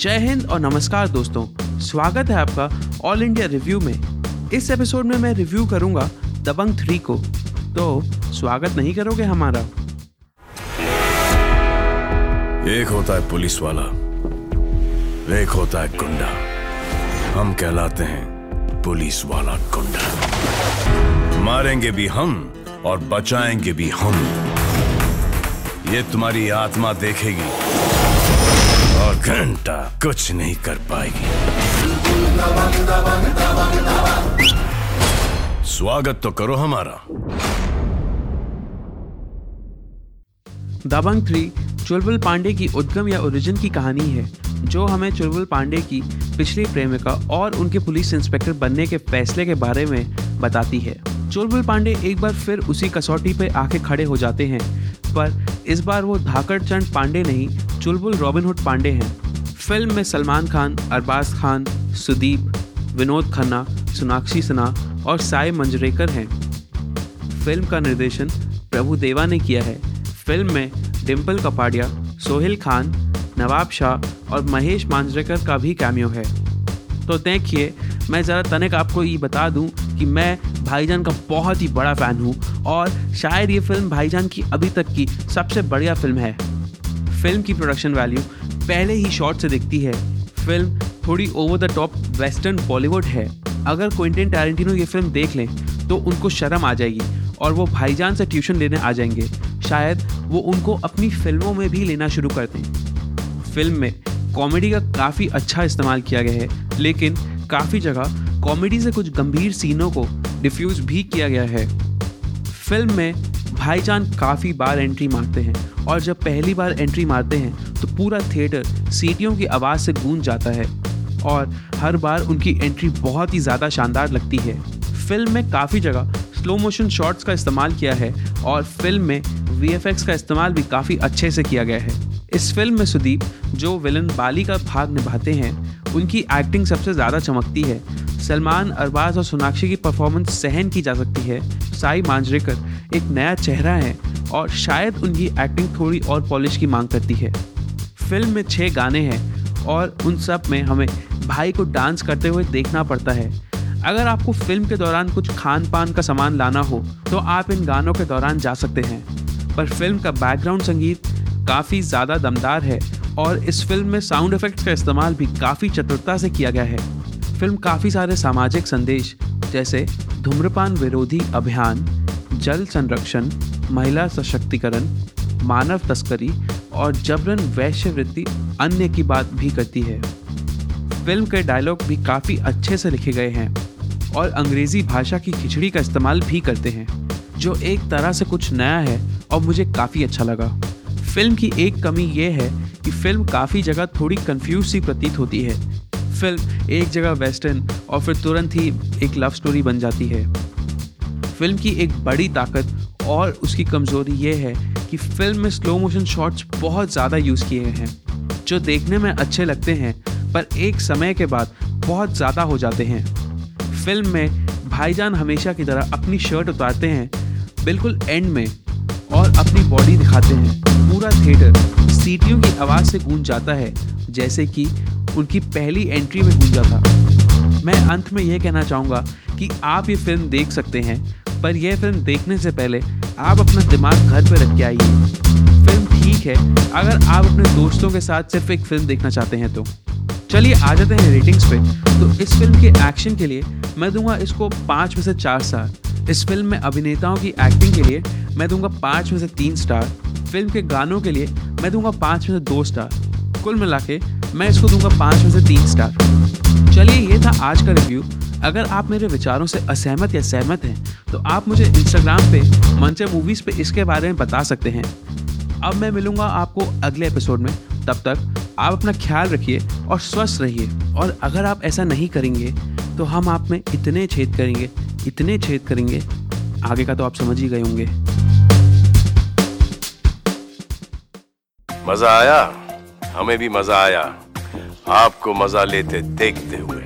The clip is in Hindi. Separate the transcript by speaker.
Speaker 1: जय हिंद और नमस्कार दोस्तों। स्वागत है आपका ऑल इंडिया रिव्यू में। इस एपिसोड में मैं रिव्यू करूँगा दबंग थ्री को। तो स्वागत नहीं करोगे हमारा।
Speaker 2: एक होता है पुलिस वाला, एक होता है गुंडा। हम कहलाते हैं पुलिस वाला गुंडा। मारेंगे भी हम और बचाएँगे भी हम। ये तुम्हारी आत्मा देखेगी। और घंटा कुछ नहीं कर पाएगी। स्वागत तो करो हमारा।
Speaker 1: दबंग थ्री, चुलबुल पांडे की उद्गम या ओरिजिन की कहानी है, जो हमें चुलबुल पांडे की पिछली प्रेमिका और उनके पुलिस इंस्पेक्टर बनने के फैसले के बारे में बताती है। चुलबुल पांडे एक बार फिर उसी कसौटी पर आके खड़े हो जाते हैं, पर इस बार वो धाकड़ चंद पांडे नहीं चुलबुल रॉबिनहुड पांडे हैं। फ़िल्म में सलमान खान, अरबाज खान, सुदीप, विनोद खन्ना, सोनाक्षी सिन्हा और साई मंजरेकर हैं। फ़िल्म का निर्देशन प्रभु देवा ने किया है। फ़िल्म में डिम्पल कपाडिया, सोहेल खान, नवाब शाह और महेश मांजरेकर का भी कैमियो है। तो देखिए, मैं ज़रा तनिक आपको ये बता दूँ कि मैं भाईजान का बहुत ही बड़ा फ़ैन हूँ और शायद ये फ़िल्म भाईजान की अभी तक की सबसे बढ़िया फ़िल्म है। फ़िल्म की प्रोडक्शन वैल्यू पहले ही शॉर्ट से दिखती है। फ़िल्म थोड़ी over the top western Bollywood है। अगर क्विंटन टैरेंटिनो ये फ़िल्म देख लें तो उनको शर्म आ जाएगी और वो भाईजान से ट्यूशन लेने आ जाएँगे। शायद वो उनको अपनी फ़िल्मों में भी लेना शुरू कर दें। फ़िल्म में कॉमेडी का काफ़ी अच्छा इस्तेमाल किया गया है, लेकिन काफ़ी जगह कॉमेडी से कुछ गंभीर सीनों को डिफ्यूज भी किया गया है। फ़िल्म में भाईजान काफ़ी बार एंट्री मारते हैं और जब पहली बार एंट्री मारते हैं तो पूरा थिएटर सीटियों की आवाज़ से गूंज जाता है और हर बार उनकी एंट्री बहुत ही ज़्यादा शानदार लगती है। फ़िल्म में काफ़ी जगह स्लो मोशन शॉट्स का इस्तेमाल किया है और फ़िल्म में वीएफएक्स का इस्तेमाल भी काफ़ी अच्छे से किया गया है। इस फ़िल्म में सुदीप, जो विलन बाली का भाग निभाते हैं उनकी एक्टिंग सबसे ज़्यादा चमकती है। सलमान, अरबाज और सोनाक्षी की परफॉर्मेंस सहन की जा सकती है। साई मांजरेकर एक नया चेहरा है और शायद उनकी एक्टिंग थोड़ी और पॉलिश की मांग करती है। फ़िल्म में छः गाने हैं और उन सब में हमें भाई को डांस करते हुए देखना पड़ता है। अगर आपको फ़िल्म के दौरान कुछ खान पान का सामान लाना हो तो आप इन गानों के दौरान जा सकते हैं। पर फ़िल्म का बैकग्राउंड संगीत काफ़ी ज़्यादा दमदार है और इस फ़िल्म में साउंड इफेक्ट्स का इस्तेमाल भी काफ़ी चतुरता से किया गया है। फ़िल्म काफ़ी सारे सामाजिक संदेश, जैसे धूम्रपान विरोधी अभियान, जल संरक्षण, महिला सशक्तिकरण, मानव तस्करी और जबरन वैश्यवृत्ति अन्य की बात भी करती है। फ़िल्म के डायलॉग भी काफ़ी अच्छे से लिखे गए हैं और अंग्रेज़ी भाषा की खिचड़ी का इस्तेमाल भी करते हैं, जो एक तरह से कुछ नया है और मुझे काफ़ी अच्छा लगा। फ़िल्म की एक कमी ये है कि फ़िल्म काफ़ी जगह थोड़ी कंफ्यूज सी प्रतीत होती है। फ़िल्म एक जगह वेस्टर्न और फिर तुरंत ही एक लव स्टोरी बन जाती है। फ़िल्म की एक बड़ी ताकत और उसकी कमज़ोरी ये है कि फ़िल्म में स्लो मोशन शॉट्स बहुत ज़्यादा यूज़ किए हैं, जो देखने में अच्छे लगते हैं, पर एक समय के बाद बहुत ज़्यादा हो जाते हैं। फ़िल्म में भाईजान हमेशा की तरह अपनी शर्ट उतारते हैं, बिल्कुल एंड में। अपनी बॉडी दिखाते हैं। पूरा थिएटर सीटियों की आवाज़ से गूंज जाता है, जैसे कि उनकी पहली एंट्री में गूंजा था। मैं अंत में यह कहना चाहूँगा कि आप ये फ़िल्म देख सकते हैं, पर यह फ़िल्म देखने से पहले आप अपना दिमाग घर पर रख के आइए। फ़िल्म ठीक है, अगर आप अपने दोस्तों के साथ सिर्फ़ एक फ़िल्म देखना चाहते हैं तो। चलिए आ जाते हैं रेटिंग्स पे। तो इस फ़िल्म के एक्शन के लिए मैं दूँगा इसको पाँच में से चार स्टार इस फ़िल्म में अभिनेताओं की एक्टिंग के लिए मैं दूँगा पाँच में से तीन स्टार फ़िल्म के गानों के लिए मैं दूँगा पाँच में से दो स्टार कुल मिला के मैं इसको दूँगा पाँच में से तीन स्टार चलिए, ये था आज का रिव्यू अगर आप मेरे विचारों से असहमत या सहमत हैं तो आप मुझे इंस्टाग्राम पे मंचे मूवीज़ पे इसके बारे में बता सकते हैं। अब मैं मिलूँगा आपको अगले एपिसोड में। तब तक आप अपना ख्याल रखिए और स्वस्थ रहिए। और अगर आप ऐसा नहीं करेंगे तो हम आप में इतने छेद करेंगे। इतने छेद करेंगे, आगे का तो आप समझ ही गए होंगे।
Speaker 2: मज़ा आया? हमें भी मज़ा आया। आपको मज़ा लेते देखते हुए।